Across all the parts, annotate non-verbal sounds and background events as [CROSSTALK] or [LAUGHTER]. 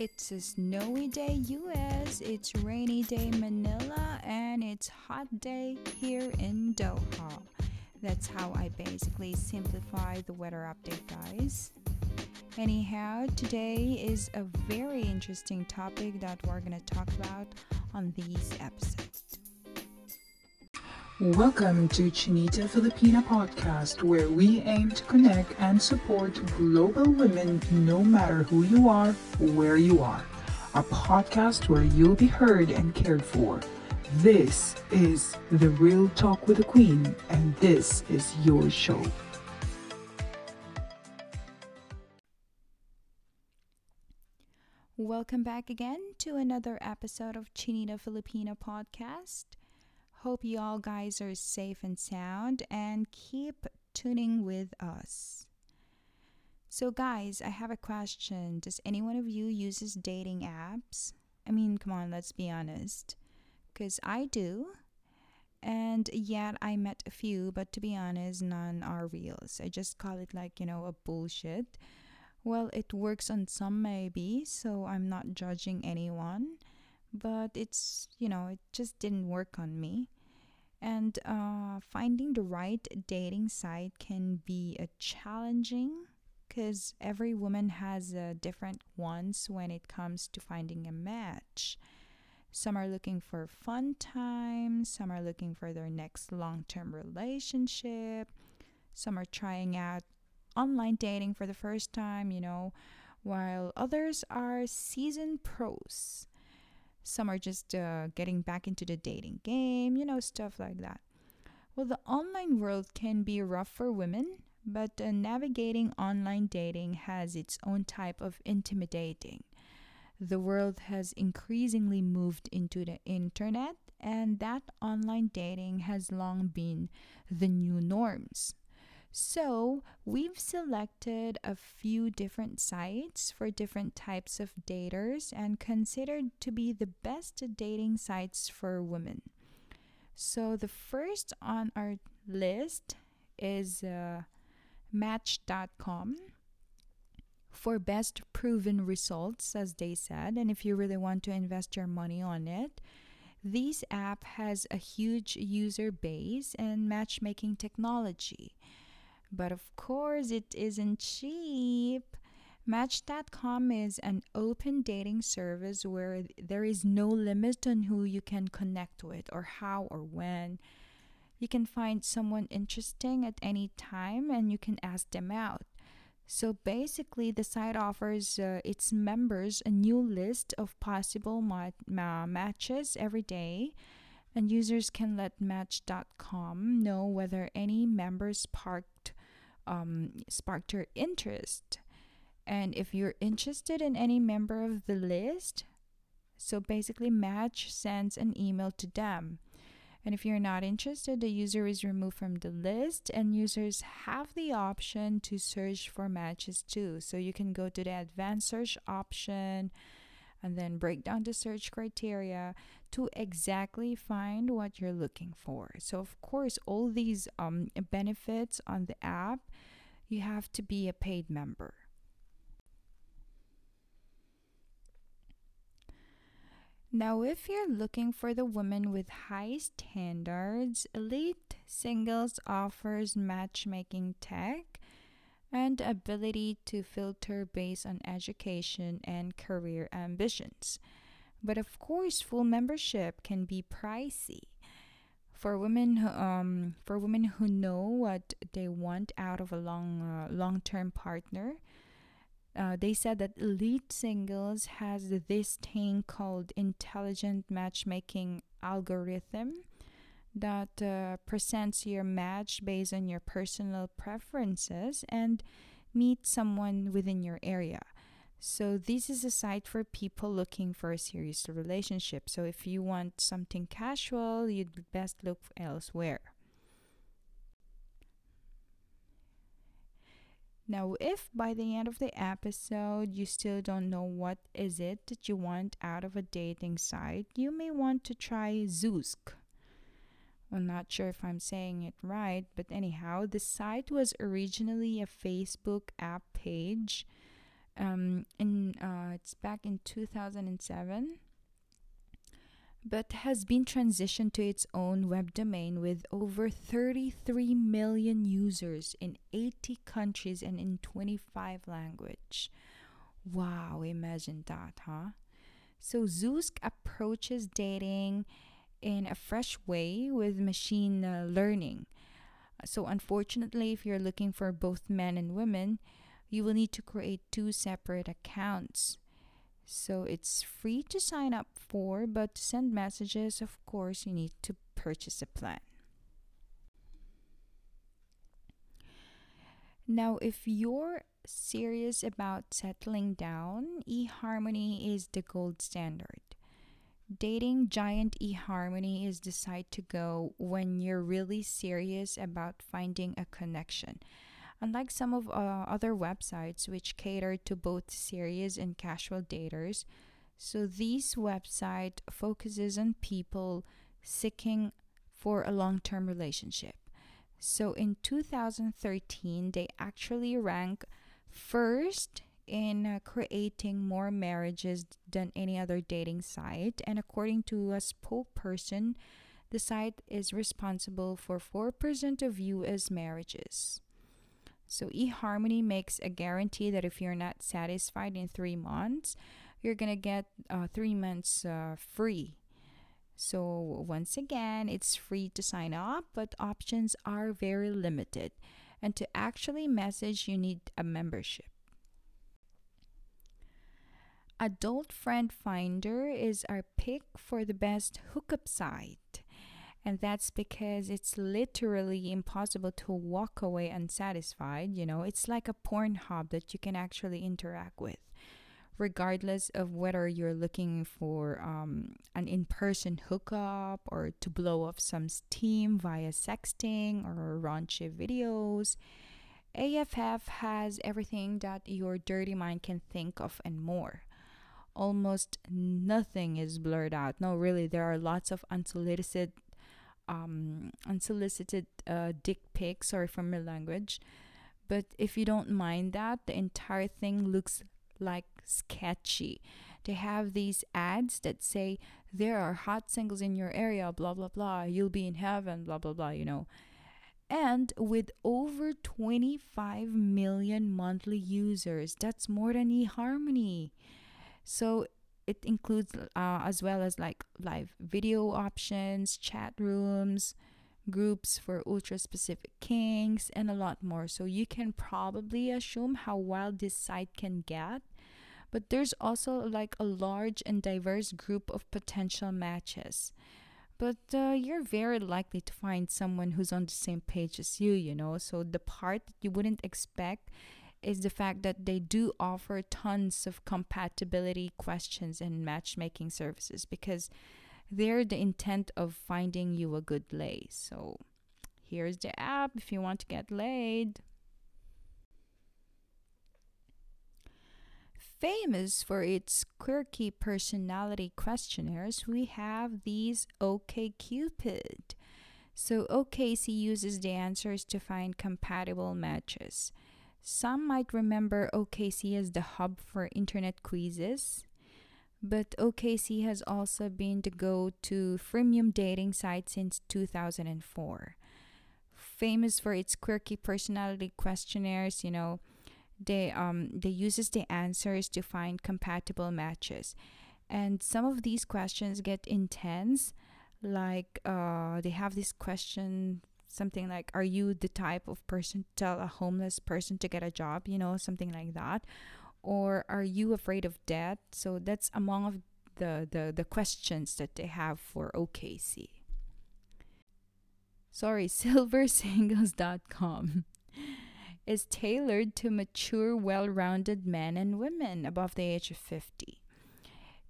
It's a snowy day, US, it's rainy day, Manila, and it's hot day here in Doha. That's how I basically simplify the weather update, guys. Anyhow, today is a very interesting topic that we're to talk about on these episodes. Welcome to Chinita Filipina podcast, where we aim to connect and support global women no matter who you are, where you are. A podcast where you'll be heard and cared for. This is The Real Talk with the Queen, and this is your show. Welcome back again to another episode of Chinita Filipina podcast. Hope you all guys are safe and sound and keep tuning with us. So guys, I have a question. Does any one of you uses dating apps? I mean, come on, let's be honest. Cuz I do. And yet I met a few, but to be honest, none are reals. I just call it like, you know, a bullshit. Well, it works on some maybe, so I'm not judging anyone but it's you know it just didn't work on me and uh, finding the right dating site can be a challenging because every woman has uh, different ones when it comes to finding a match. Some are looking for fun time some are looking for their next long-term relationship some are trying out online dating for the first time you know while others are seasoned pros some are just uh, getting back into the dating game, you know, stuff like that. Well, the online world can be rough for women, but uh, navigating online dating has its own type of intimidating. The world has increasingly moved into the internet, and that online dating has long been the new norms. So, we've selected a few different sites for different types of daters and considered to be the best dating sites for women. So, the first on our list is uh, Match.com for best proven results, as they said. And if you really want to invest your money on it, this app has a huge user base and matchmaking technology. But of course, it isn't cheap. Match.com is an open dating service where there is no limit on who you can connect with or how or when. You can find someone interesting at any time and you can ask them out. So basically, the site offers uh, its members a new list of possible ma- ma- matches every day and users can let Match.com know whether any members sparked um, sparked your interest. And if you're interested in any member of the list, so basically, Match sends an email to them. And if you're not interested, the user is removed from the list, and users have the option to search for matches too. So you can go to the advanced search option and then break down the search criteria to exactly find what you're looking for. So, of course, all these um, benefits on the app you have to be a paid member. Now, if you're looking for the woman with high standards, Elite Singles offers matchmaking tech and ability to filter based on education and career ambitions. But of course, full membership can be pricey for women who, um for women who know what they want out of a long uh, long-term partner uh, they said that elite singles has this thing called intelligent matchmaking algorithm that uh, presents your match based on your personal preferences and meet someone within your area so this is a site for people looking for a serious relationship. So if you want something casual, you'd best look elsewhere. Now, if by the end of the episode you still don't know what is it that you want out of a dating site, you may want to try Zoosk. I'm not sure if I'm saying it right, but anyhow, the site was originally a Facebook app page Um, in uh, it's back in 2007 but has been transitioned to its own web domain with over 33 million users in 80 countries and in 25 language. Wow, imagine that, huh? So Zoosk approaches dating in a fresh way with machine uh, learning. So unfortunately, if you're looking for both men and women, you will need to create two separate accounts. So it's free to sign up for, but to send messages, of course, you need to purchase a plan. Now, if you're serious about settling down, eHarmony is the gold standard. Dating giant eHarmony is the site to go when you're really serious about finding a connection. Unlike some of uh, other websites which cater to both serious and casual daters, so this website focuses on people seeking for a long-term relationship. So in 2013, they actually rank first in uh, creating more marriages than any other dating site. And according to a spokesperson, the site is responsible for 4% of US marriages. So eHarmony makes a guarantee that if you're not satisfied in three months, you're gonna get uh, three months uh, free. So once again, it's free to sign up, but options are very limited. And to actually message, you need a membership. Adult Friend Finder is our pick for the best hookup site. And that's because it's literally impossible to walk away unsatisfied you know? It's like a porn hub that you can actually interact with regardless of whether you're looking for um, an in-person hookup or to blow off some steam via sexting or raunchy videos. AFF has everything that your dirty mind can think of and more almost nothing is blurred out no really there are lots of unsolicited um, unsolicited uh, dick pics. Sorry for my language. But if you don't mind that, the entire thing looks like sketchy. They have these ads that say there are hot singles in your area, blah blah blah. You'll be in heaven, blah blah blah. You know. And with over 25 million monthly users, that's more than eHarmony. So it includes uh, as well as like live video options, chat rooms, groups for ultra specific kinks, and a lot more. So you can probably assume how wild this site can get. But there's also like a large and diverse group of potential matches. But uh, you're very likely to find someone who's on the same page as you, you know. So the part that you wouldn't expect is the fact that they do offer tons of compatibility questions and matchmaking services because they're the intent of finding you a good lay. So here's the app if you want to get laid. Famous for its quirky personality questionnaires, we have these OKCupid. So OKC uses the answers to find compatible matches. Some might remember OKC as the hub for internet quizzes, but OKC has also been the go to freemium dating site since 2004. Famous for its quirky personality questionnaires, you know, they um they uses the answers to find compatible matches. And some of these questions get intense like uh they have this question something like are you the type of person to tell a homeless person to get a job? You know something like that. Or are you afraid of death so that's among the the, the questions that they have for okc sorry [LAUGHS] silversingles.com is tailored to mature well-rounded men and women above the age of 50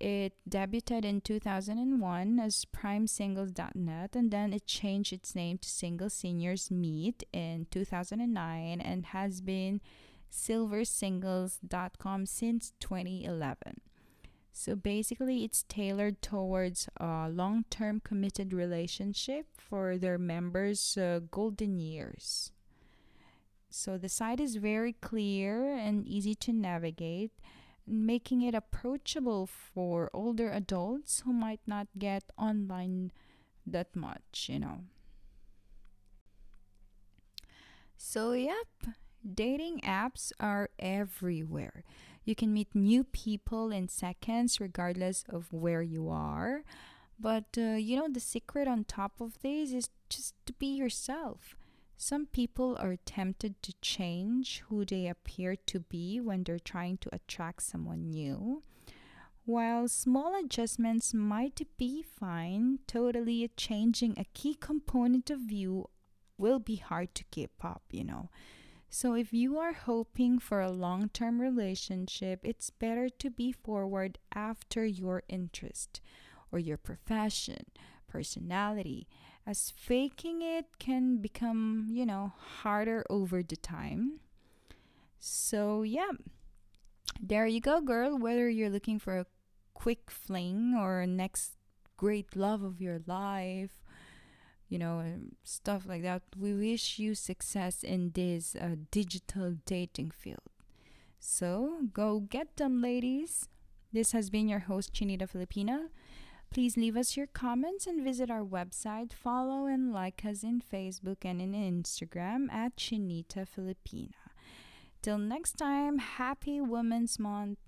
it debuted in 2001 as primesingles.net and then it changed its name to Single Seniors Meet in 2009 and has been silversingles.com since 2011. So basically, it's tailored towards a long term committed relationship for their members' uh, golden years. So the site is very clear and easy to navigate, making it approachable for older adults who might not get online that much, you know. So, yep, dating apps are everywhere. You can meet new people in seconds, regardless of where you are. But uh, you know, the secret on top of this is just to be yourself. Some people are tempted to change who they appear to be when they're trying to attract someone new. While small adjustments might be fine, totally changing a key component of you will be hard to keep up, you know. So, if you are hoping for a long term relationship, it's better to be forward after your interest or your profession, personality, as faking it can become, you know, harder over the time. So, yeah, there you go, girl. Whether you're looking for a quick fling or next great love of your life, you know, stuff like that, we wish you success in this uh, digital dating field. So, go get them, ladies. This has been your host, Chinita Filipina. Please leave us your comments and visit our website. Follow and like us in Facebook and in Instagram at Chinita Filipina. Till next time, happy Women's Month.